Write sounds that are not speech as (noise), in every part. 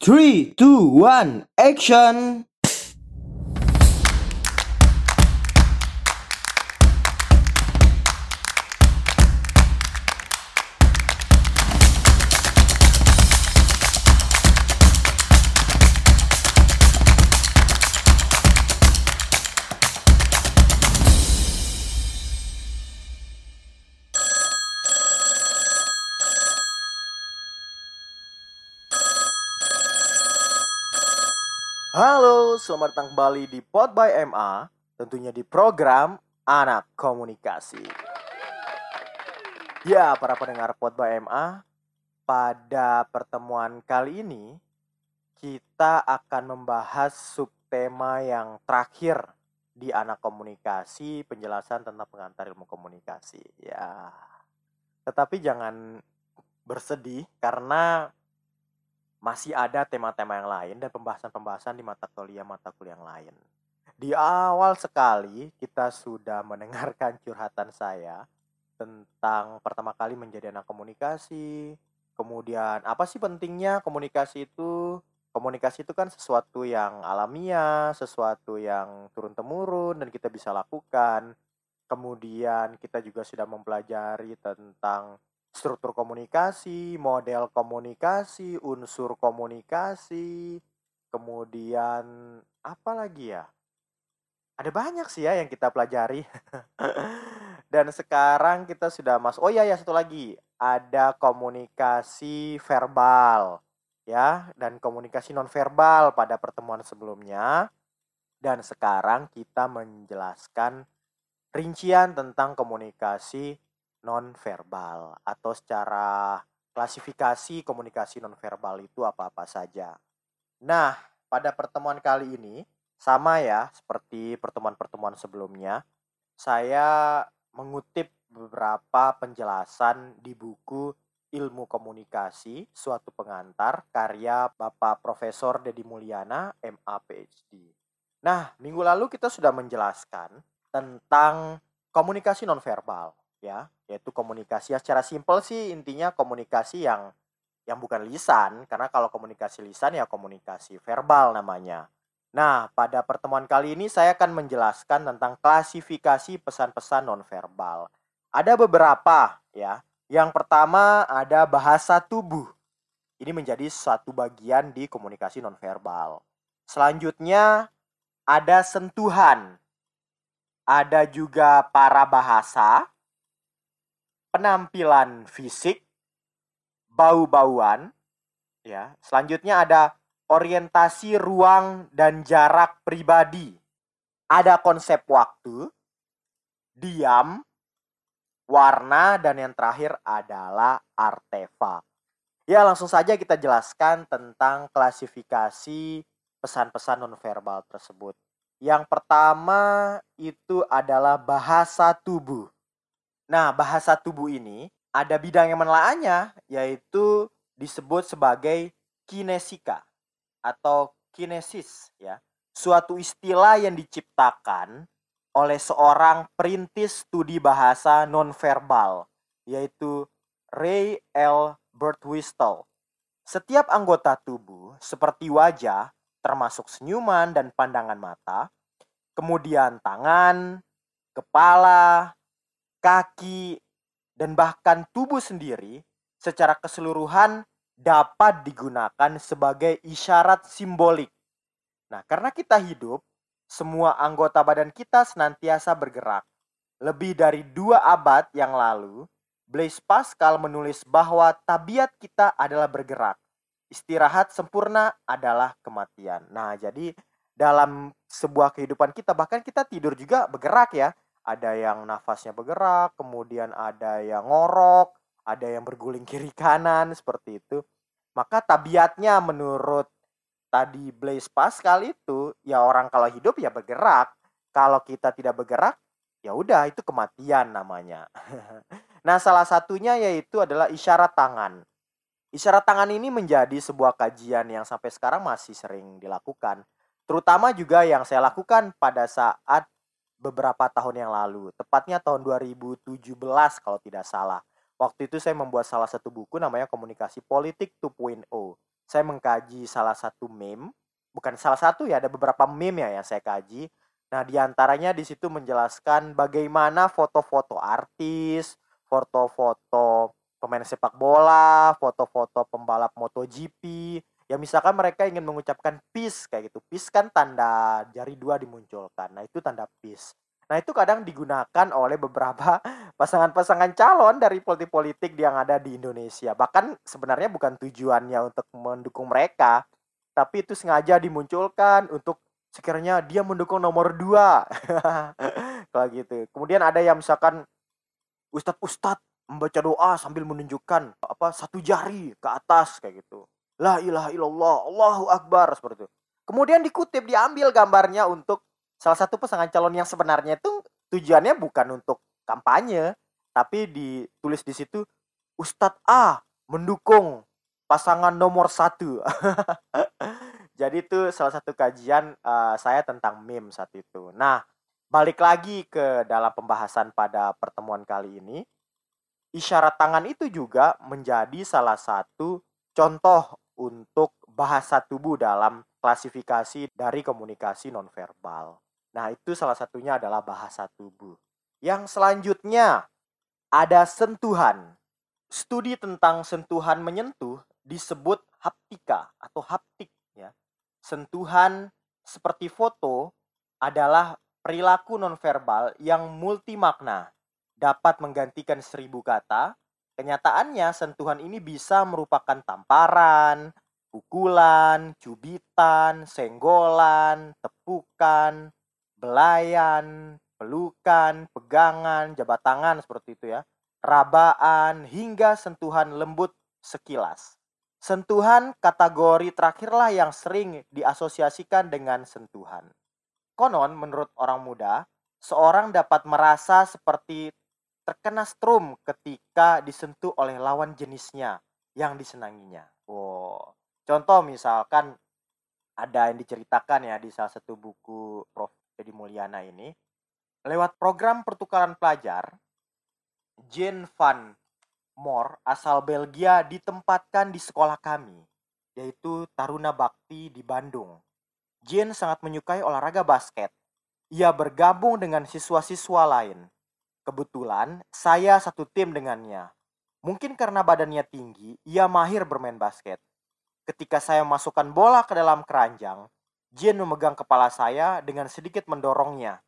Three, two, one, action! Selamat datang kembali di Pod by MA, tentunya di program Anak Komunikasi. Ya, para pendengar Pod by MA, pada pertemuan kali ini kita akan membahas subtema yang terakhir di Anak Komunikasi, penjelasan tentang pengantar ilmu komunikasi. Ya. Tetapi jangan bersedih karena masih ada tema-tema yang lain dan pembahasan-pembahasan di mata kuliah-mata kuliah yang lain. Di awal sekali kita sudah mendengarkan curhatan saya tentang pertama kali menjadi anak komunikasi, kemudian apa sih pentingnya komunikasi itu? Komunikasi itu kan sesuatu yang alamiah, sesuatu yang turun-temurun dan kita bisa lakukan. Kemudian kita juga sudah mempelajari tentang struktur komunikasi, model komunikasi, unsur komunikasi, kemudian apa lagi ya? Ada banyak sih ya yang kita pelajari. (laughs) Dan sekarang kita sudah masuk. Oh iya ya satu lagi, ada komunikasi verbal ya dan komunikasi nonverbal pada pertemuan sebelumnya. Dan sekarang kita menjelaskan rincian tentang komunikasi nonverbal atau secara klasifikasi komunikasi nonverbal itu apa-apa saja. Nah, pada pertemuan kali ini sama ya seperti pertemuan-pertemuan sebelumnya, saya mengutip beberapa penjelasan di buku Ilmu Komunikasi, suatu pengantar karya Bapak Profesor Dedi Mulyana, MA PhD. Nah, minggu lalu kita sudah menjelaskan tentang komunikasi nonverbal ya yaitu komunikasi ya secara simpel sih intinya komunikasi yang yang bukan lisan karena kalau komunikasi lisan ya komunikasi verbal namanya. Nah, pada pertemuan kali ini saya akan menjelaskan tentang klasifikasi pesan-pesan nonverbal. Ada beberapa ya. Yang pertama ada bahasa tubuh. Ini menjadi satu bagian di komunikasi nonverbal. Selanjutnya ada sentuhan. Ada juga para bahasa, penampilan fisik, bau-bauan, ya. Selanjutnya ada orientasi ruang dan jarak pribadi. Ada konsep waktu, diam, warna dan yang terakhir adalah artefak. Ya, langsung saja kita jelaskan tentang klasifikasi pesan-pesan nonverbal tersebut. Yang pertama itu adalah bahasa tubuh. Nah, bahasa tubuh ini ada bidang yang menelaahnya, yaitu disebut sebagai kinesika atau kinesis ya. Suatu istilah yang diciptakan oleh seorang perintis studi bahasa nonverbal, yaitu Ray L. Birtwistle. Setiap anggota tubuh seperti wajah, termasuk senyuman dan pandangan mata, kemudian tangan, kepala, kaki, dan bahkan tubuh sendiri secara keseluruhan dapat digunakan sebagai isyarat simbolik. Nah, karena kita hidup, semua anggota badan kita senantiasa bergerak. Lebih dari dua abad yang lalu, Blaise Pascal menulis bahwa tabiat kita adalah bergerak. Istirahat sempurna adalah kematian. Nah, jadi dalam sebuah kehidupan kita, bahkan kita tidur juga bergerak ya ada yang nafasnya bergerak, kemudian ada yang ngorok, ada yang berguling (laughs) kiri kanan seperti itu. Maka tabiatnya menurut tadi Blaise Pascal itu ya orang kalau hidup ya bergerak. Kalau kita tidak bergerak ya udah itu kematian namanya. (laughs) nah, salah satunya yaitu adalah isyarat tangan. Isyarat tangan ini menjadi sebuah kajian yang sampai sekarang masih sering dilakukan. Terutama juga yang saya lakukan pada saat beberapa tahun yang lalu, tepatnya tahun 2017 kalau tidak salah. Waktu itu saya membuat salah satu buku namanya Komunikasi Politik 2.0. saya mengkaji salah satu meme, bukan salah satu ya, ada beberapa meme ya yang saya kaji. Nah, di antaranya di situ menjelaskan bagaimana foto-foto artis, foto-foto pemain sepak bola, foto-foto pembalap MotoGP, ya misalkan mereka ingin mengucapkan peace kayak gitu. Peace kan tanda jari dua dimunculkan. Nah, itu tanda peace. Nah, itu kadang digunakan oleh beberapa (laughs) pasangan-pasangan calon dari politik-politik yang ada di Indonesia. Bahkan sebenarnya bukan tujuannya untuk mendukung mereka, tapi itu sengaja dimunculkan untuk sekiranya dia mendukung nomor dua. (laughs) Kalau gitu. Kemudian ada yang misalkan ustadz-ustadz membaca doa sambil menunjukkan apa satu jari ke atas kayak gitu. La ilaha illallah, Allahu akbar seperti itu. Kemudian dikutip diambil gambarnya untuk salah satu pasangan calon yang sebenarnya itu tujuannya bukan untuk kampanye, tapi ditulis di situ Ustadz A mendukung pasangan nomor satu. (laughs) Jadi itu salah satu kajian uh, saya tentang meme saat itu. Nah, balik lagi ke dalam pembahasan pada pertemuan kali ini, isyarat tangan itu juga menjadi salah satu contoh untuk bahasa tubuh dalam klasifikasi dari komunikasi nonverbal. Nah, itu salah satunya adalah bahasa tubuh. Yang selanjutnya ada sentuhan. Studi tentang sentuhan menyentuh disebut haptika atau haptik ya. Sentuhan seperti foto adalah perilaku nonverbal yang multi makna, dapat menggantikan seribu kata. Kenyataannya sentuhan ini bisa merupakan tamparan, pukulan, cubitan, senggolan, tepukan, belayan, pelukan, pegangan, jabat tangan seperti itu ya, rabaan hingga sentuhan lembut sekilas. Sentuhan kategori terakhirlah yang sering diasosiasikan dengan sentuhan. Konon menurut orang muda, seorang dapat merasa seperti terkena strum ketika disentuh oleh lawan jenisnya yang disenanginya. Wow. Contoh misalkan ada yang diceritakan ya di salah satu buku Prof. Edi Mulyana ini, lewat program pertukaran pelajar, Jane Van Moor asal Belgia ditempatkan di sekolah kami, yaitu Taruna Bakti di Bandung. Jane sangat menyukai olahraga basket. Ia bergabung dengan siswa-siswa lain. Kebetulan, saya satu tim dengannya. Mungkin karena badannya tinggi, ia mahir bermain basket. Ketika saya masukkan bola ke dalam keranjang, Jin memegang kepala saya dengan sedikit mendorongnya.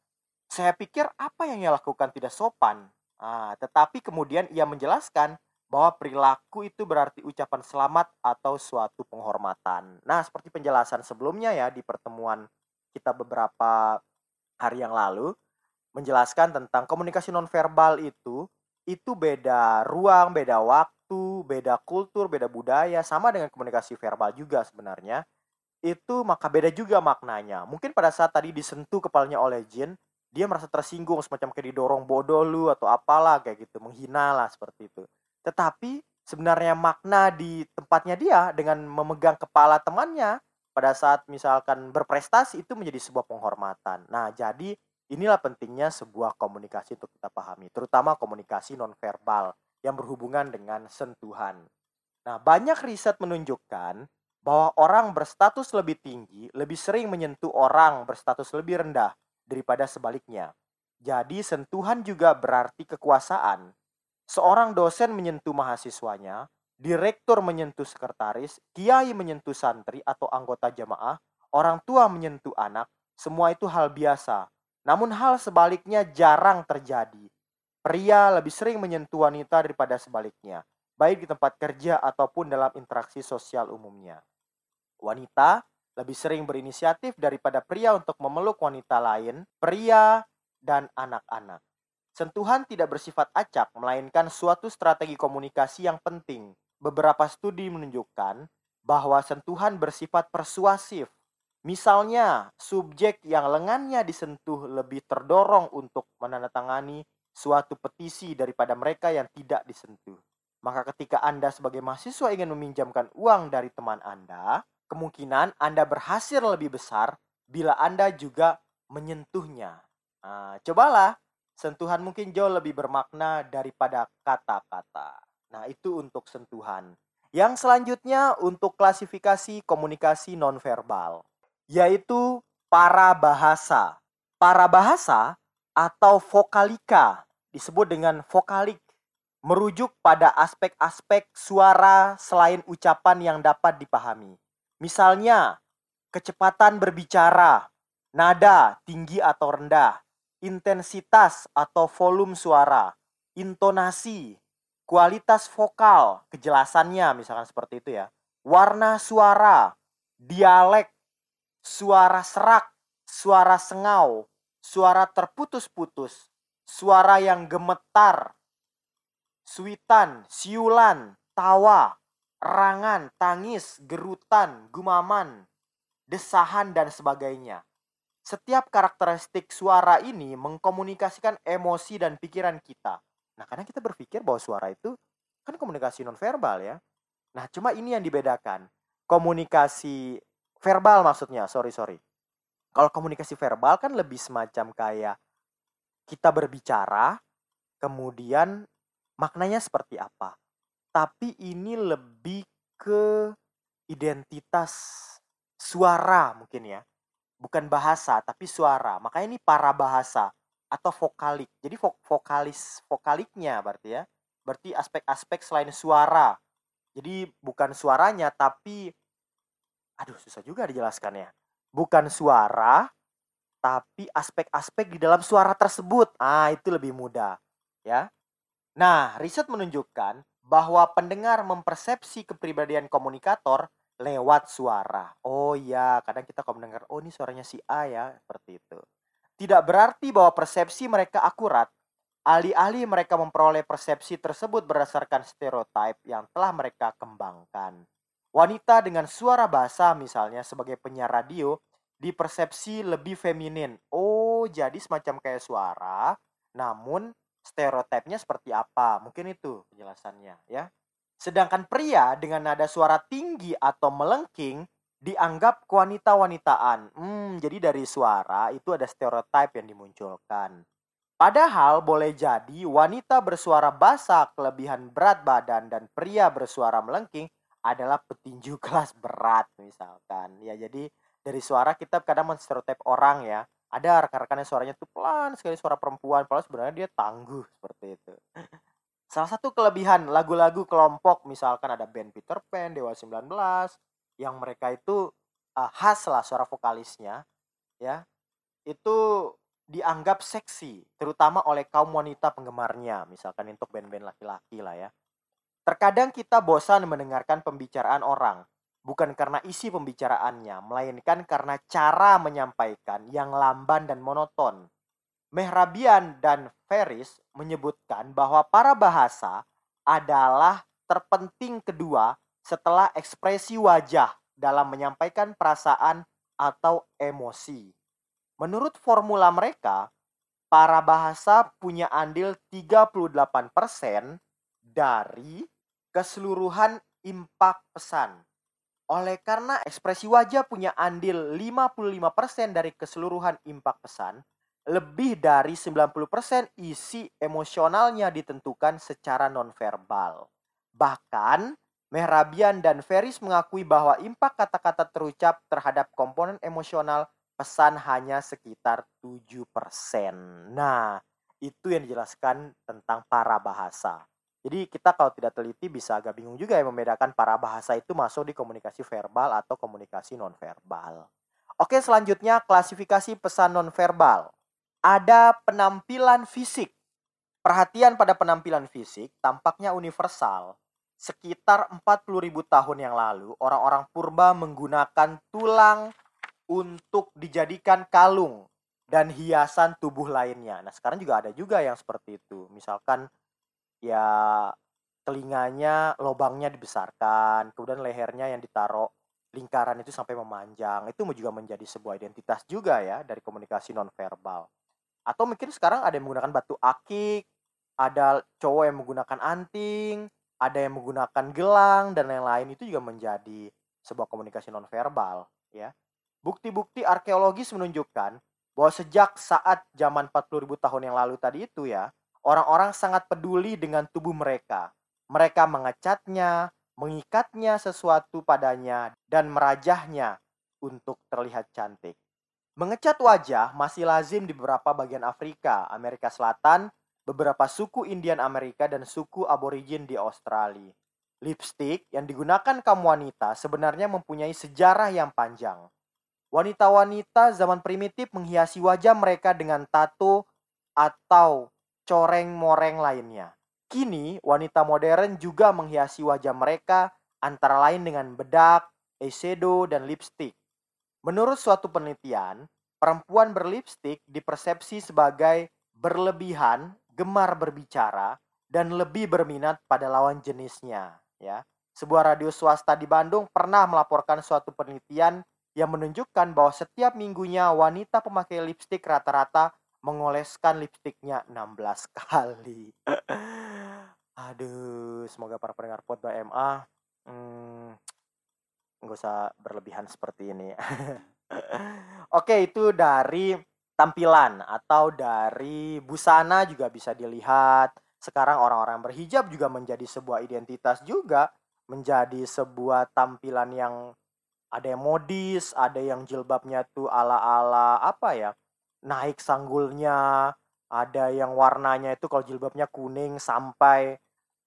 Saya pikir apa yang ia lakukan tidak sopan. Ah, tetapi kemudian ia menjelaskan bahwa perilaku itu berarti ucapan selamat atau suatu penghormatan. Nah, seperti penjelasan sebelumnya ya di pertemuan kita beberapa hari yang lalu menjelaskan tentang komunikasi nonverbal itu itu beda ruang, beda waktu, beda kultur, beda budaya, sama dengan komunikasi verbal juga sebenarnya itu maka beda juga maknanya. Mungkin pada saat tadi disentuh kepalanya oleh Jin, dia merasa tersinggung semacam kayak didorong bodoh lu atau apalah kayak gitu, menghina lah seperti itu. Tetapi sebenarnya makna di tempatnya dia dengan memegang kepala temannya pada saat misalkan berprestasi itu menjadi sebuah penghormatan. Nah, jadi inilah pentingnya sebuah komunikasi untuk kita pahami, terutama komunikasi nonverbal yang berhubungan dengan sentuhan. Nah, banyak riset menunjukkan bahwa orang berstatus lebih tinggi lebih sering menyentuh orang berstatus lebih rendah daripada sebaliknya. Jadi sentuhan juga berarti kekuasaan. Seorang dosen menyentuh mahasiswanya, direktur menyentuh sekretaris, kiai menyentuh santri atau anggota jamaah, orang tua menyentuh anak, semua itu hal biasa. Namun hal sebaliknya jarang terjadi. Pria lebih sering menyentuh wanita daripada sebaliknya, baik di tempat kerja ataupun dalam interaksi sosial umumnya. Wanita lebih sering berinisiatif daripada pria untuk memeluk wanita lain, pria, dan anak-anak. Sentuhan tidak bersifat acak, melainkan suatu strategi komunikasi yang penting. Beberapa studi menunjukkan bahwa sentuhan bersifat persuasif. Misalnya, subjek yang lengannya disentuh lebih terdorong untuk menandatangani suatu petisi daripada mereka yang tidak disentuh. Maka ketika Anda sebagai mahasiswa ingin meminjamkan uang dari teman Anda, kemungkinan Anda berhasil lebih besar bila Anda juga menyentuhnya. Nah, cobalah, sentuhan mungkin jauh lebih bermakna daripada kata-kata. Nah, itu untuk sentuhan. Yang selanjutnya untuk klasifikasi komunikasi nonverbal, yaitu para bahasa. Para bahasa atau vokalika disebut dengan vokalik merujuk pada aspek-aspek suara selain ucapan yang dapat dipahami. Misalnya, kecepatan berbicara, nada tinggi atau rendah, intensitas atau volume suara, intonasi, kualitas vokal, kejelasannya misalkan seperti itu ya. Warna suara, dialek, suara serak, suara sengau, suara terputus-putus, suara yang gemetar, suitan, siulan, tawa, erangan, tangis, gerutan, gumaman, desahan, dan sebagainya. Setiap karakteristik suara ini mengkomunikasikan emosi dan pikiran kita. Nah, kadang kita berpikir bahwa suara itu kan komunikasi nonverbal ya. Nah, cuma ini yang dibedakan. Komunikasi verbal maksudnya, sorry sorry. Kalau komunikasi verbal kan lebih semacam kayak kita berbicara, kemudian maknanya seperti apa. Tapi ini lebih ke identitas suara mungkin ya. Bukan bahasa, tapi suara. Makanya ini para bahasa atau vokalik. Jadi vokalis vokaliknya berarti ya. Berarti aspek-aspek selain suara. Jadi bukan suaranya tapi aduh susah juga dijelaskannya. Bukan suara tapi aspek-aspek di dalam suara tersebut. Ah, itu lebih mudah, ya. Nah, riset menunjukkan bahwa pendengar mempersepsi kepribadian komunikator lewat suara. Oh iya, kadang kita kalau mendengar, oh ini suaranya si A ya, seperti itu. Tidak berarti bahwa persepsi mereka akurat. Alih-alih mereka memperoleh persepsi tersebut berdasarkan stereotip yang telah mereka kembangkan. Wanita dengan suara bahasa misalnya sebagai penyiar radio dipersepsi lebih feminin. Oh, jadi semacam kayak suara, namun stereotipnya seperti apa? Mungkin itu penjelasannya ya. Sedangkan pria dengan nada suara tinggi atau melengking dianggap kewanita-wanitaan. Hmm, jadi dari suara itu ada stereotip yang dimunculkan. Padahal boleh jadi wanita bersuara basa kelebihan berat badan dan pria bersuara melengking adalah petinju (laughs) kelas berat misalkan. Ya jadi dari suara kita kadang menstereotip orang ya. Ada rekan-rekan yang suaranya tuh pelan sekali suara perempuan, padahal sebenarnya dia tangguh seperti itu. (laughs) Salah satu kelebihan lagu-lagu kelompok misalkan ada band Peter Pan, Dewa 19, yang mereka itu uh, khas lah suara vokalisnya ya itu dianggap seksi terutama oleh kaum wanita penggemarnya misalkan untuk band-band laki-laki lah ya terkadang kita bosan mendengarkan pembicaraan orang bukan karena isi pembicaraannya melainkan karena cara menyampaikan yang lamban dan monoton Mehrabian dan Ferris menyebutkan bahwa para bahasa adalah terpenting kedua setelah ekspresi wajah dalam menyampaikan perasaan atau emosi. Menurut formula mereka, para bahasa punya andil 38% dari keseluruhan impak pesan. Oleh karena ekspresi wajah punya andil 55% dari keseluruhan impak pesan, lebih dari 90% isi emosionalnya ditentukan secara nonverbal. Bahkan Mehrabian dan Ferris mengakui bahwa impak kata-kata terucap terhadap komponen emosional pesan hanya sekitar 7%. Nah, itu yang dijelaskan tentang para bahasa. Jadi kita kalau tidak teliti bisa agak bingung juga ya membedakan para bahasa itu masuk di komunikasi verbal atau komunikasi nonverbal. Oke, selanjutnya klasifikasi pesan nonverbal. Ada penampilan fisik. Perhatian pada penampilan fisik tampaknya universal sekitar 40.000 tahun yang lalu, orang-orang purba menggunakan tulang untuk dijadikan kalung dan hiasan tubuh lainnya. Nah, sekarang juga ada juga yang seperti itu. Misalkan ya telinganya lobangnya dibesarkan, kemudian lehernya yang ditaruh lingkaran itu sampai memanjang. Itu juga menjadi sebuah identitas juga ya dari komunikasi nonverbal. Atau mungkin sekarang ada yang menggunakan batu akik, ada cowok yang menggunakan anting, ada yang menggunakan gelang dan lain-lain itu juga menjadi sebuah komunikasi nonverbal ya. Bukti-bukti arkeologis menunjukkan bahwa sejak saat zaman 40.000 tahun yang lalu tadi itu ya, orang-orang sangat peduli dengan tubuh mereka. Mereka mengecatnya, mengikatnya sesuatu padanya, dan merajahnya untuk terlihat cantik. Mengecat wajah masih lazim di beberapa bagian Afrika, Amerika Selatan, beberapa suku Indian Amerika, dan suku aborigin di Australia. Lipstick yang digunakan kaum wanita sebenarnya mempunyai sejarah yang panjang. Wanita-wanita zaman primitif menghiasi wajah mereka dengan tato atau coreng-moreng lainnya. Kini, wanita modern juga menghiasi wajah mereka antara lain dengan bedak, eyeshadow, dan lipstick. Menurut suatu penelitian, perempuan berlipstick dipersepsi sebagai berlebihan, gemar berbicara, dan lebih berminat pada lawan jenisnya ya. Sebuah radio swasta di Bandung pernah melaporkan suatu penelitian yang menunjukkan bahwa setiap minggunya wanita pemakai lipstik rata-rata mengoleskan lipstiknya 16 (laughs) kali. Aduh, semoga para pendengar pot MA hmm, nggak usah berlebihan seperti ini. (laughs) Oke, itu dari tampilan atau dari busana juga bisa dilihat sekarang orang-orang berhijab juga menjadi sebuah identitas juga, menjadi sebuah tampilan yang ada yang modis, ada yang jilbabnya tuh ala-ala apa ya? Naik sanggulnya, ada yang warnanya itu kalau jilbabnya kuning sampai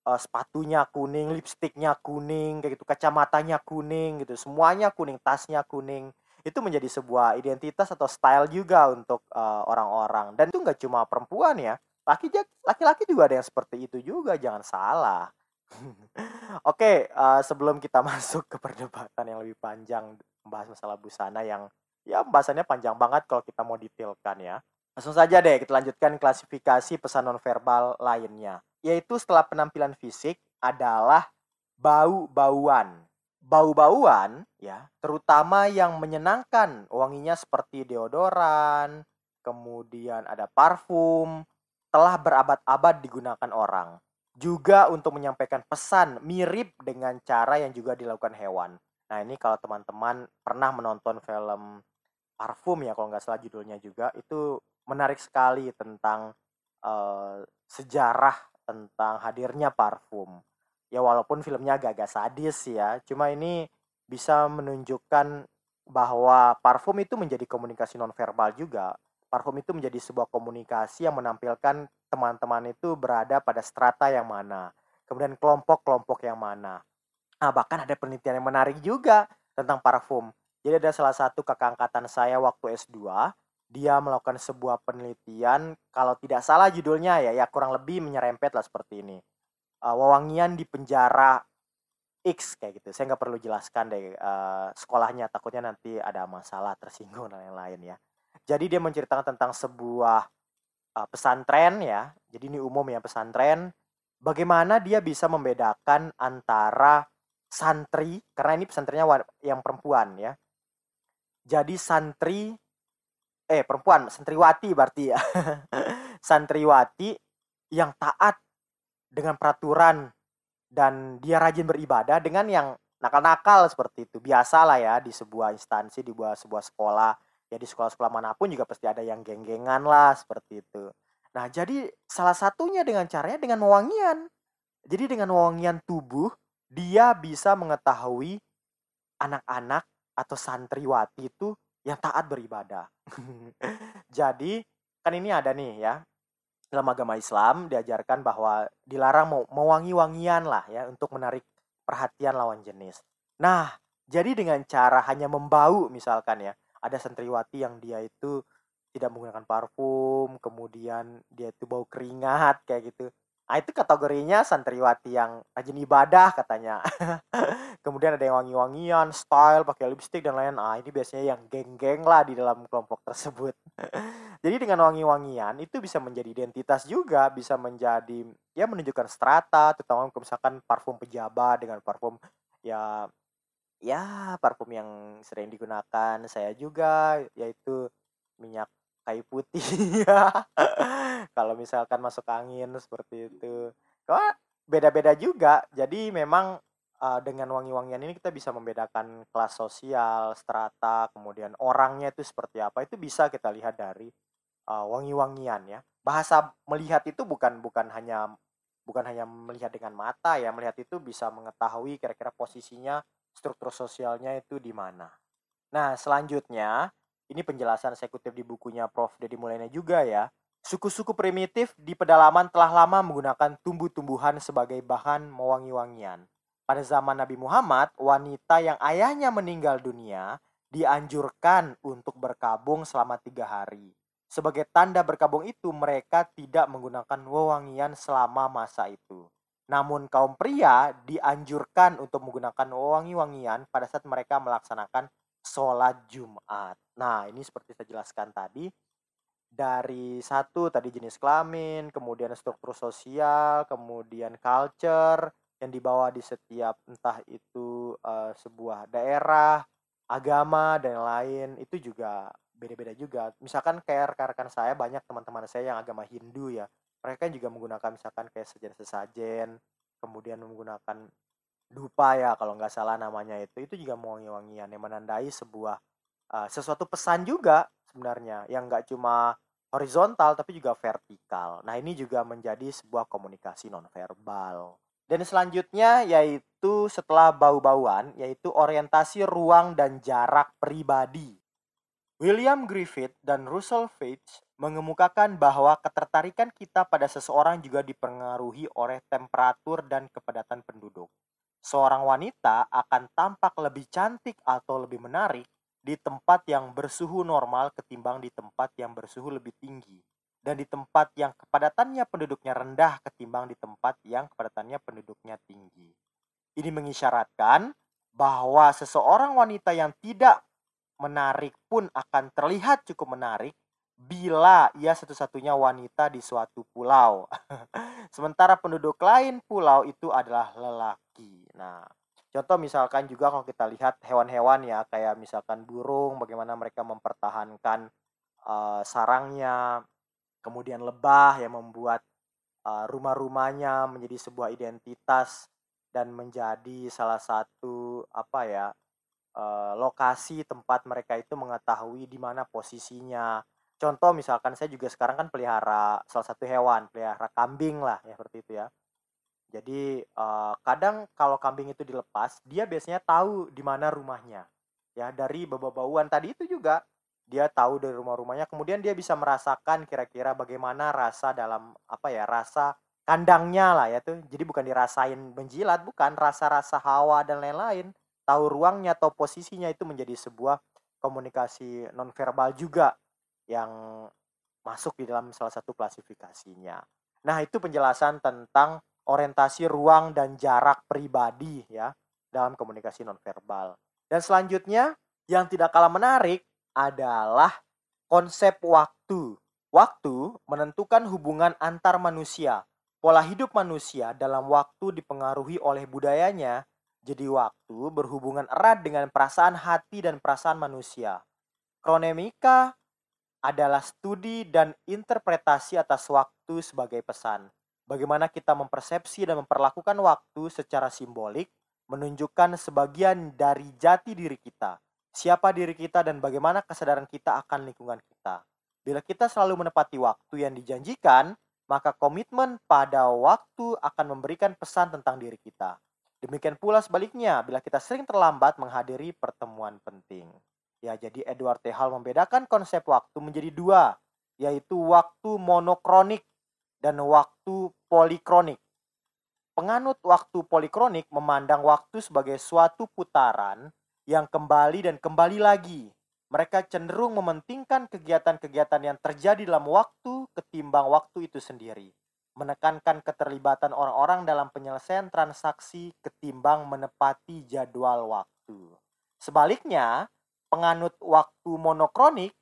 uh, sepatunya kuning, lipstiknya kuning, kayak gitu, kacamatanya kuning gitu, semuanya kuning, tasnya kuning. Itu menjadi sebuah identitas atau style juga untuk uh, orang-orang. Dan itu nggak cuma perempuan ya, laki laki-laki juga ada yang seperti itu juga jangan salah (laughs) Oke, uh, sebelum kita (laughs) masuk ke perdebatan yang lebih panjang membahas masalah busana yang ya pembahasannya panjang banget kalau kita mau detailkan ya. Langsung saja deh kita lanjutkan klasifikasi pesan nonverbal lainnya, yaitu setelah penampilan fisik adalah bau-bauan. Bau-bauan ya, terutama yang menyenangkan, wanginya seperti deodoran, kemudian ada parfum, telah berabad-abad digunakan orang. Juga untuk menyampaikan pesan mirip dengan cara yang juga dilakukan hewan. Nah ini kalau teman-teman pernah menonton film parfum ya kalau nggak salah judulnya juga itu menarik sekali tentang uh, sejarah tentang hadirnya parfum. Ya walaupun filmnya agak-agak sadis ya, cuma ini bisa menunjukkan bahwa parfum itu menjadi komunikasi nonverbal juga parfum itu menjadi sebuah komunikasi yang menampilkan teman-teman itu berada pada strata yang mana, kemudian kelompok-kelompok yang mana. Nah, bahkan ada penelitian yang menarik juga tentang parfum. Jadi ada salah satu kakak saya waktu S2, dia melakukan sebuah penelitian, kalau tidak salah judulnya ya, ya kurang lebih menyerempet lah seperti ini. Uh, wewangian di penjara X kayak gitu. Saya nggak perlu jelaskan deh uh, sekolahnya, takutnya nanti ada masalah tersinggung dan lain-lain ya. Jadi dia menceritakan tentang sebuah uh, pesantren ya. Jadi ini umum ya pesantren. Bagaimana dia bisa membedakan antara santri karena ini pesantrennya yang perempuan ya. Jadi santri eh perempuan santriwati berarti ya. (laughs) santriwati yang taat dengan peraturan dan dia rajin beribadah dengan yang nakal-nakal seperti itu. Biasalah ya di sebuah instansi, di sebuah sebuah sekolah ya di sekolah-sekolah mana pun juga pasti ada yang geng-gengan lah seperti itu. Nah, jadi salah satunya dengan caranya dengan wewangian. Jadi dengan wewangian tubuh dia bisa mengetahui anak-anak atau santriwati itu yang taat beribadah. (laughs) jadi kan ini ada nih ya dalam agama Islam diajarkan bahwa dilarang mewangi-wangian lah ya untuk menarik perhatian lawan jenis. Nah, jadi dengan cara hanya membau misalkan ya, ada santriwati yang dia itu tidak menggunakan parfum, kemudian dia itu bau keringat kayak gitu. Nah, itu kategorinya santriwati yang rajin ibadah katanya. (laughs) kemudian ada yang wangi-wangian, style, pakai lipstick dan lain. Ah, ini biasanya yang geng-geng lah di dalam kelompok tersebut. (laughs) Jadi dengan wangi-wangian itu bisa menjadi identitas juga, bisa menjadi ya menunjukkan strata, terutama misalkan parfum pejabat dengan parfum ya Ya, parfum yang sering digunakan saya juga, yaitu minyak kayu putih (laughs) ya. Kalau misalkan masuk angin seperti itu. Wah, beda-beda juga. Jadi memang, uh, dengan wangi-wangian ini kita bisa membedakan kelas sosial, strata, kemudian orangnya itu seperti apa, itu bisa kita lihat dari, uh, wangi-wangian ya. Bahasa melihat itu bukan bukan hanya bukan hanya melihat dengan mata ya, melihat itu bisa mengetahui kira-kira posisinya, struktur sosialnya itu di mana. Nah, selanjutnya, ini penjelasan kutip di bukunya Prof. Dedi Mulyaina juga ya. Suku-suku primitif di pedalaman telah lama menggunakan tumbuh-tumbuhan sebagai bahan mewangi-wangian. Pada zaman Nabi Muhammad, wanita yang ayahnya meninggal dunia dianjurkan untuk berkabung selama tiga hari. Sebagai tanda berkabung itu, mereka tidak menggunakan wewangian selama masa itu. Namun kaum pria dianjurkan untuk menggunakan wewangi-wangian pada saat mereka melaksanakan sholat Jumat. Nah, ini seperti saya jelaskan tadi, dari satu tadi jenis kelamin, kemudian struktur sosial, kemudian culture yang dibawa di setiap entah itu uh, sebuah daerah, agama dan lain itu juga beda-beda juga. Misalkan kayak rekan-rekan saya banyak teman-teman saya yang agama Hindu ya, mereka juga menggunakan misalkan kayak sejen-sesajen, kemudian menggunakan dupa ya kalau nggak salah namanya itu, itu juga wangi-wangian yang menandai sebuah uh, sesuatu pesan juga sebenarnya yang nggak cuma horizontal tapi juga vertikal. Nah, ini juga menjadi sebuah komunikasi nonverbal. Dan selanjutnya yaitu setelah bau-bauan yaitu orientasi ruang dan jarak pribadi. William Griffith dan Russell Page mengemukakan bahwa ketertarikan kita pada seseorang juga dipengaruhi oleh temperatur dan kepadatan penduduk. Seorang wanita akan tampak lebih cantik atau lebih menarik di tempat yang bersuhu normal ketimbang di tempat yang bersuhu lebih tinggi dan di tempat yang kepadatannya penduduknya rendah ketimbang di tempat yang kepadatannya penduduknya tinggi. Ini mengisyaratkan bahwa seseorang wanita yang tidak menarik pun akan terlihat cukup menarik bila ia satu-satunya wanita di suatu pulau. (laughs) Sementara penduduk lain pulau itu adalah lelaki. Nah, Contoh misalkan juga kalau kita lihat hewan-hewan ya kayak misalkan burung bagaimana mereka mempertahankan uh, sarangnya, kemudian lebah yang membuat uh, rumah-rumahnya menjadi sebuah identitas dan menjadi salah satu apa ya uh, lokasi tempat mereka itu mengetahui di mana posisinya. Contoh misalkan saya juga sekarang kan pelihara salah satu hewan, pelihara kambing lah ya seperti itu ya jadi uh, kadang kalau kambing itu dilepas, dia biasanya tahu di mana rumahnya. Ya, dari bau-bauan tadi itu juga dia tahu dari rumah-rumahnya, kemudian dia bisa merasakan kira-kira bagaimana rasa dalam apa ya, rasa kandangnya lah ya tuh. Jadi bukan dirasain menjilat, bukan rasa-rasa hawa dan lain-lain. Tahu ruangnya atau posisinya itu menjadi sebuah komunikasi nonverbal juga yang masuk di dalam salah satu klasifikasinya. Nah, itu penjelasan tentang orientasi ruang dan jarak pribadi ya dalam komunikasi nonverbal. Dan selanjutnya yang tidak kalah menarik adalah konsep waktu. Waktu menentukan hubungan antar manusia. Pola hidup manusia dalam waktu dipengaruhi oleh budayanya. Jadi waktu berhubungan erat dengan perasaan hati dan perasaan manusia. Kronemika adalah studi dan interpretasi atas waktu sebagai pesan bagaimana kita mempersepsi dan memperlakukan waktu secara simbolik menunjukkan sebagian dari jati diri kita, siapa diri kita dan bagaimana kesadaran kita akan lingkungan kita. Bila kita selalu menepati waktu yang dijanjikan, maka komitmen pada waktu akan memberikan pesan tentang diri kita. Demikian pula sebaliknya, bila kita sering terlambat menghadiri pertemuan penting. Ya, jadi Edward T. Hall membedakan konsep waktu menjadi dua, yaitu waktu monokronik dan waktu polikronik. Penganut waktu polikronik memandang waktu sebagai suatu putaran yang kembali dan kembali lagi. Mereka cenderung mementingkan kegiatan-kegiatan yang terjadi dalam waktu ketimbang waktu itu sendiri. Menekankan keterlibatan orang-orang dalam penyelesaian transaksi ketimbang menepati jadwal waktu. Sebaliknya, penganut waktu monokronik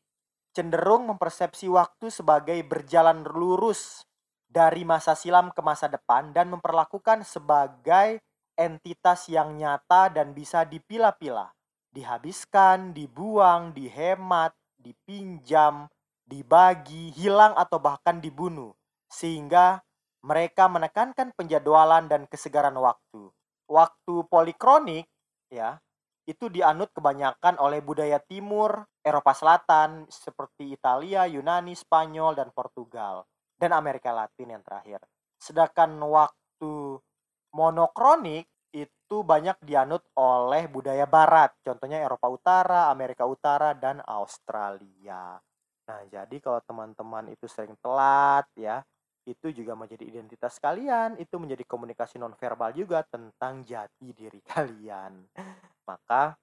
cenderung mempersepsi waktu sebagai berjalan lurus dari masa silam ke masa depan dan memperlakukan sebagai entitas yang nyata dan bisa dipilah-pilah, dihabiskan, dibuang, dihemat, dipinjam, dibagi, hilang atau bahkan dibunuh, sehingga mereka menekankan penjadwalan dan kesegaran waktu. Waktu polikronik ya, itu dianut kebanyakan oleh budaya timur, Eropa Selatan seperti Italia, Yunani, Spanyol dan Portugal dan Amerika Latin yang terakhir. Sedangkan waktu monokronik itu banyak dianut oleh budaya barat, contohnya Eropa Utara, Amerika Utara, dan Australia. Nah, jadi kalau teman-teman itu sering telat ya, itu juga menjadi identitas kalian, itu menjadi komunikasi nonverbal juga tentang jati diri (laughs) kalian. Maka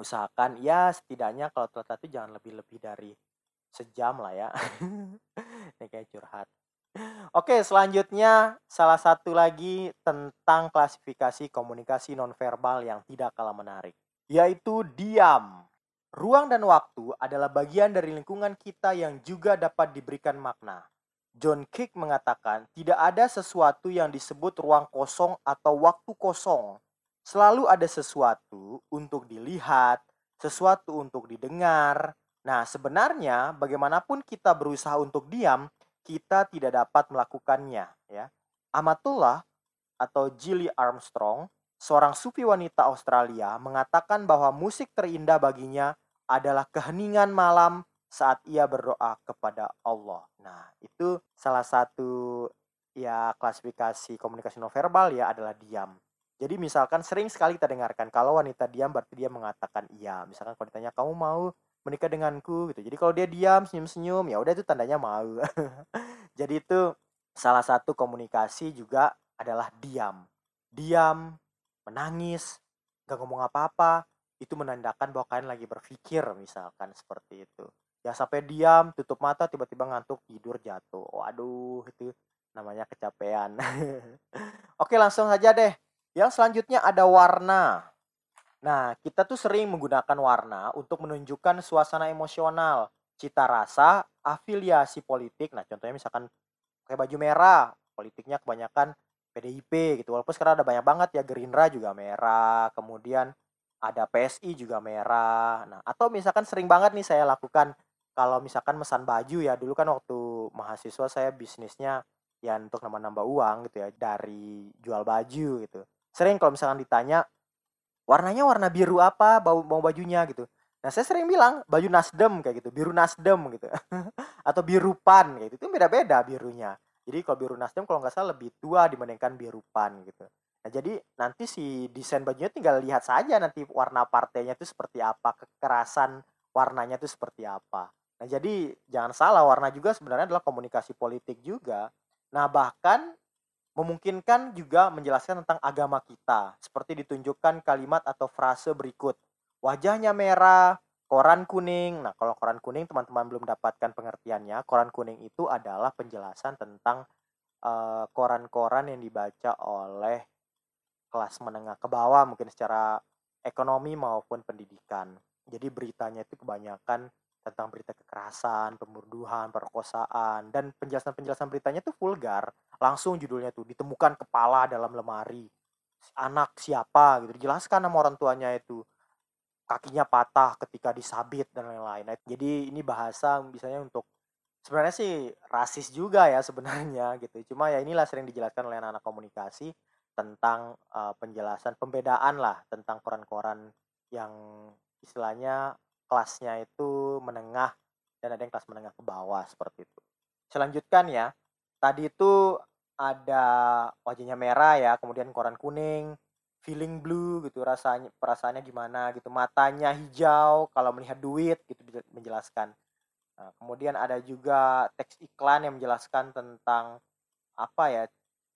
usahakan ya setidaknya kalau telat itu jangan lebih-lebih dari sejam lah ya. (laughs) Ini kayak curhat. Oke, selanjutnya salah satu lagi tentang klasifikasi komunikasi nonverbal yang tidak kalah menarik, yaitu diam. Ruang dan waktu adalah bagian dari lingkungan kita yang juga dapat diberikan makna. John Kick mengatakan, tidak ada sesuatu yang disebut ruang kosong atau waktu kosong. Selalu ada sesuatu untuk dilihat, sesuatu untuk didengar. Nah, sebenarnya bagaimanapun kita berusaha untuk diam, kita tidak dapat melakukannya, ya. Amatullah atau Jilly Armstrong seorang sufi wanita Australia, mengatakan bahwa musik terindah baginya adalah keheningan malam saat ia berdoa kepada Allah. Nah, itu salah satu ya klasifikasi komunikasi nonverbal ya adalah diam. Jadi misalkan sering sekali kita dengarkan kalau wanita diam berarti dia mengatakan iya. Misalkan kalau ditanya kamu mau menikah denganku gitu. Jadi kalau dia diam senyum-senyum ya udah itu tandanya mau. (laughs) Jadi itu salah satu komunikasi juga adalah diam. Diam, menangis, gak ngomong apa-apa, itu menandakan bahwa kalian lagi berpikir misalkan seperti itu. Ya sampai diam, tutup mata, tiba-tiba ngantuk, tidur, jatuh. Waduh, itu namanya kecapean. (laughs) Oke, langsung saja deh. Yang selanjutnya ada warna. Nah, kita tuh sering menggunakan warna untuk menunjukkan suasana emosional, cita rasa, afiliasi politik. Nah, contohnya misalkan kayak baju merah, politiknya kebanyakan PDIP gitu. Walaupun sekarang ada banyak banget ya Gerindra juga merah, kemudian ada PSI juga merah. Nah, atau misalkan sering banget nih saya lakukan kalau misalkan mesan baju ya dulu kan waktu mahasiswa saya bisnisnya ya untuk nambah-nambah uang gitu ya dari jual baju gitu. Sering kalau misalkan ditanya warnanya warna biru apa bau mau bajunya gitu. Nah, saya sering bilang baju Nasdem kayak gitu, biru Nasdem gitu. (laughs) Atau biru pan kayak gitu. Itu beda-beda birunya. Jadi kalau biru Nasdem kalau nggak salah lebih tua dibandingkan biru pan gitu. Nah, jadi nanti si desain bajunya tinggal lihat saja nanti warna partainya itu seperti apa, kekerasan warnanya itu seperti apa. Nah, jadi jangan salah warna juga sebenarnya adalah komunikasi politik juga. Nah, bahkan memungkinkan juga menjelaskan tentang agama kita, seperti ditunjukkan kalimat atau frase berikut wajahnya merah, koran kuning. Nah, kalau koran kuning teman-teman belum dapatkan pengertiannya, koran kuning itu adalah penjelasan tentang koran koran-koran yang dibaca oleh kelas menengah ke bawah mungkin secara ekonomi maupun pendidikan. Jadi beritanya itu kebanyakan tentang berita kekerasan, pembunuhan, perkosaan, dan penjelasan-penjelasan beritanya itu vulgar. Langsung judulnya tuh ditemukan kepala dalam lemari. Anak siapa gitu, dijelaskan sama orang tuanya itu kakinya patah ketika disabit dan lain-lain. Nah, jadi ini bahasa misalnya untuk sebenarnya sih rasis juga ya sebenarnya (laughs) gitu. Cuma ya inilah sering dijelaskan oleh anak-anak komunikasi tentang uh, penjelasan pembedaan lah tentang koran-koran yang istilahnya kelasnya itu menengah dan ada yang kelas menengah ke bawah seperti itu. Selanjutkan ya, tadi itu ada wajahnya merah ya, kemudian koran kuning, feeling blue gitu rasanya perasaannya gimana gitu matanya hijau kalau melihat duit gitu menjelaskan. Nah, kemudian ada juga teks iklan yang menjelaskan tentang apa ya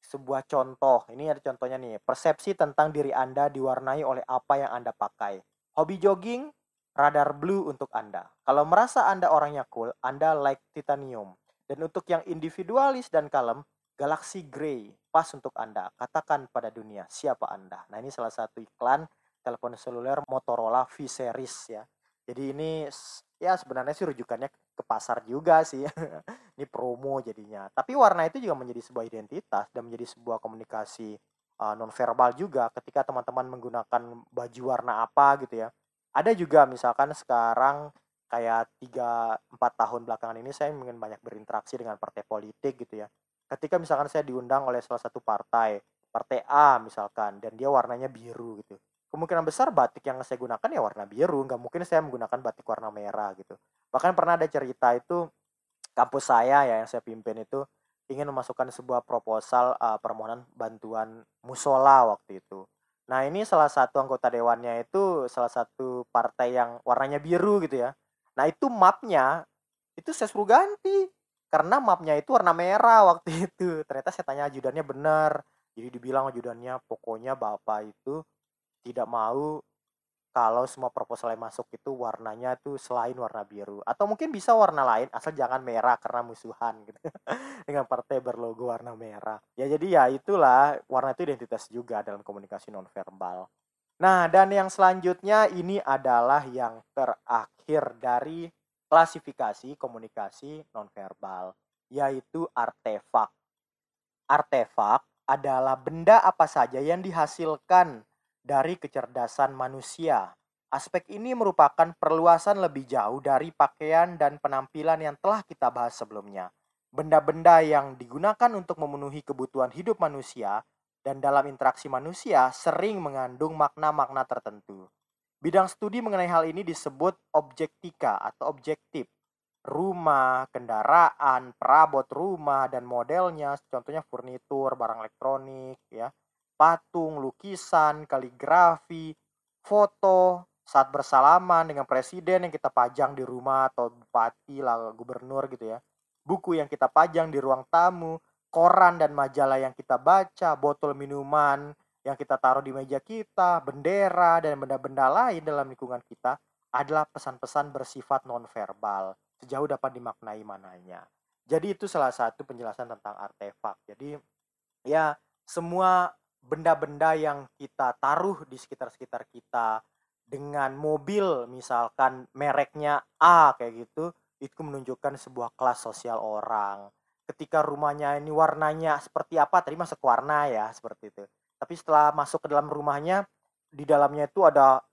sebuah contoh. Ini ada contohnya nih persepsi tentang diri anda diwarnai oleh apa yang anda pakai. Hobi jogging radar blue untuk anda kalau merasa anda orangnya cool anda like titanium dan untuk yang individualis dan kalem Galaxy Grey pas untuk Anda. Katakan pada dunia siapa Anda. Nah, ini salah satu iklan telepon seluler Motorola V series ya. Jadi ini ya sebenarnya sih rujukannya ke pasar juga sih. (laughs) ini promo jadinya. Tapi warna itu juga menjadi sebuah identitas dan menjadi sebuah komunikasi uh, nonverbal juga ketika teman-teman menggunakan baju warna apa gitu ya. Ada juga misalkan sekarang kayak 3 4 tahun belakangan ini saya ingin banyak berinteraksi dengan partai politik gitu ya ketika misalkan saya diundang oleh salah satu partai, partai A misalkan, dan dia warnanya biru gitu. Kemungkinan besar batik yang saya gunakan ya warna biru, nggak mungkin saya menggunakan batik warna merah gitu. Bahkan pernah ada cerita itu kampus saya ya yang saya pimpin itu ingin memasukkan sebuah proposal uh, permohonan bantuan musola waktu itu. Nah ini salah satu anggota dewannya itu salah satu partai yang warnanya biru gitu ya. Nah itu mapnya itu saya suruh ganti karena mapnya itu warna merah waktu (laughs) itu. Ternyata saya tanya ajudannya benar. Jadi dibilang ajudannya pokoknya bapak itu tidak mau kalau semua proposal yang masuk itu warnanya tuh selain warna biru. Atau mungkin bisa warna lain asal jangan merah karena musuhan gitu. (laughs) Dengan partai berlogo warna merah. Ya jadi ya itulah warna itu identitas juga dalam komunikasi nonverbal. Nah dan yang selanjutnya ini adalah yang terakhir dari klasifikasi komunikasi nonverbal yaitu artefak. Artefak adalah benda apa saja yang dihasilkan dari kecerdasan manusia. Aspek ini merupakan perluasan lebih jauh dari pakaian dan penampilan yang telah kita bahas sebelumnya. Benda-benda yang digunakan untuk memenuhi kebutuhan hidup manusia dan dalam interaksi manusia sering mengandung makna-makna tertentu. Bidang studi mengenai hal ini disebut objektika atau objektif. Rumah, kendaraan, perabot rumah dan modelnya, contohnya furnitur, barang elektronik, ya, patung, lukisan, kaligrafi, foto saat bersalaman dengan presiden yang kita pajang di rumah atau bupati lah gubernur gitu ya. Buku yang kita pajang di ruang tamu, koran dan majalah yang kita baca, botol minuman yang kita taruh di meja kita, bendera dan benda-benda lain dalam lingkungan kita adalah pesan-pesan bersifat nonverbal sejauh dapat dimaknai mananya. Jadi itu salah satu penjelasan tentang artefak. Jadi ya semua benda-benda yang kita taruh di sekitar-sekitar kita dengan mobil misalkan mereknya A kayak gitu itu menunjukkan sebuah kelas sosial orang. Ketika rumahnya ini warnanya seperti apa tadi masuk warna ya seperti itu. Tapi setelah masuk ke dalam rumahnya di dalamnya itu ada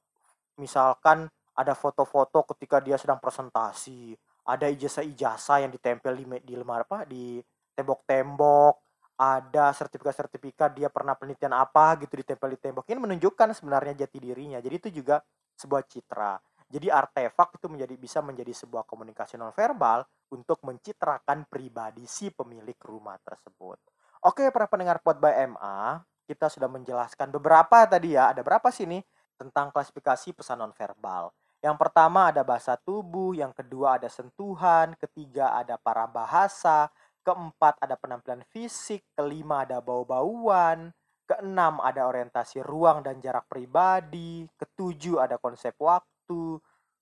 misalkan ada foto-foto ketika dia sedang presentasi. Ada ijazah-ijazah yang ditempel di di lemari apa di tembok-tembok ada sertifikat-sertifikat dia pernah penelitian apa gitu ditempel di tembok. Ini menunjukkan sebenarnya jati dirinya. Jadi itu juga sebuah citra. Jadi artefak itu menjadi bisa menjadi sebuah komunikasi nonverbal untuk mencitrakan pribadi si pemilik rumah tersebut. Oke para pendengar pot by MA kita sudah menjelaskan beberapa tadi ya. Ada berapa sih nih tentang klasifikasi pesan nonverbal? Yang pertama ada bahasa tubuh, yang kedua ada sentuhan, ketiga ada para bahasa, keempat ada penampilan fisik, kelima ada bau-bauan, keenam ada orientasi ruang dan jarak pribadi, ketujuh ada konsep waktu,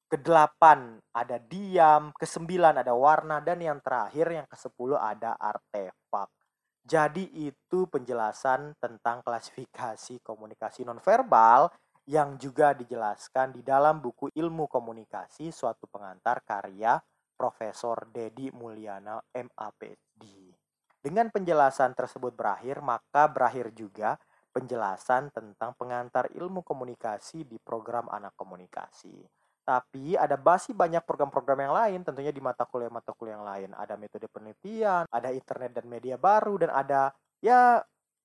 kedelapan ada diam, kesembilan ada warna, dan yang terakhir yang kesepuluh ada artefak. Jadi itu penjelasan tentang klasifikasi komunikasi nonverbal yang juga dijelaskan di dalam buku Ilmu Komunikasi suatu pengantar karya Profesor Dedi Mulyana MAPD. Dengan penjelasan tersebut berakhir, maka berakhir juga penjelasan tentang pengantar ilmu komunikasi di program anak komunikasi. Tapi ada masih banyak program-program yang lain tentunya di mata kuliah-mata kuliah yang lain. Ada metode penelitian, ada internet dan media baru, dan ada ya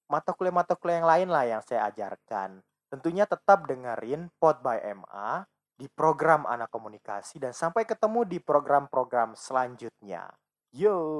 mata kuliah-mata kuliah yang lain lah yang saya ajarkan. Tentunya tetap dengerin Pod by MA di program anak komunikasi dan sampai ketemu di program-program selanjutnya. Yo.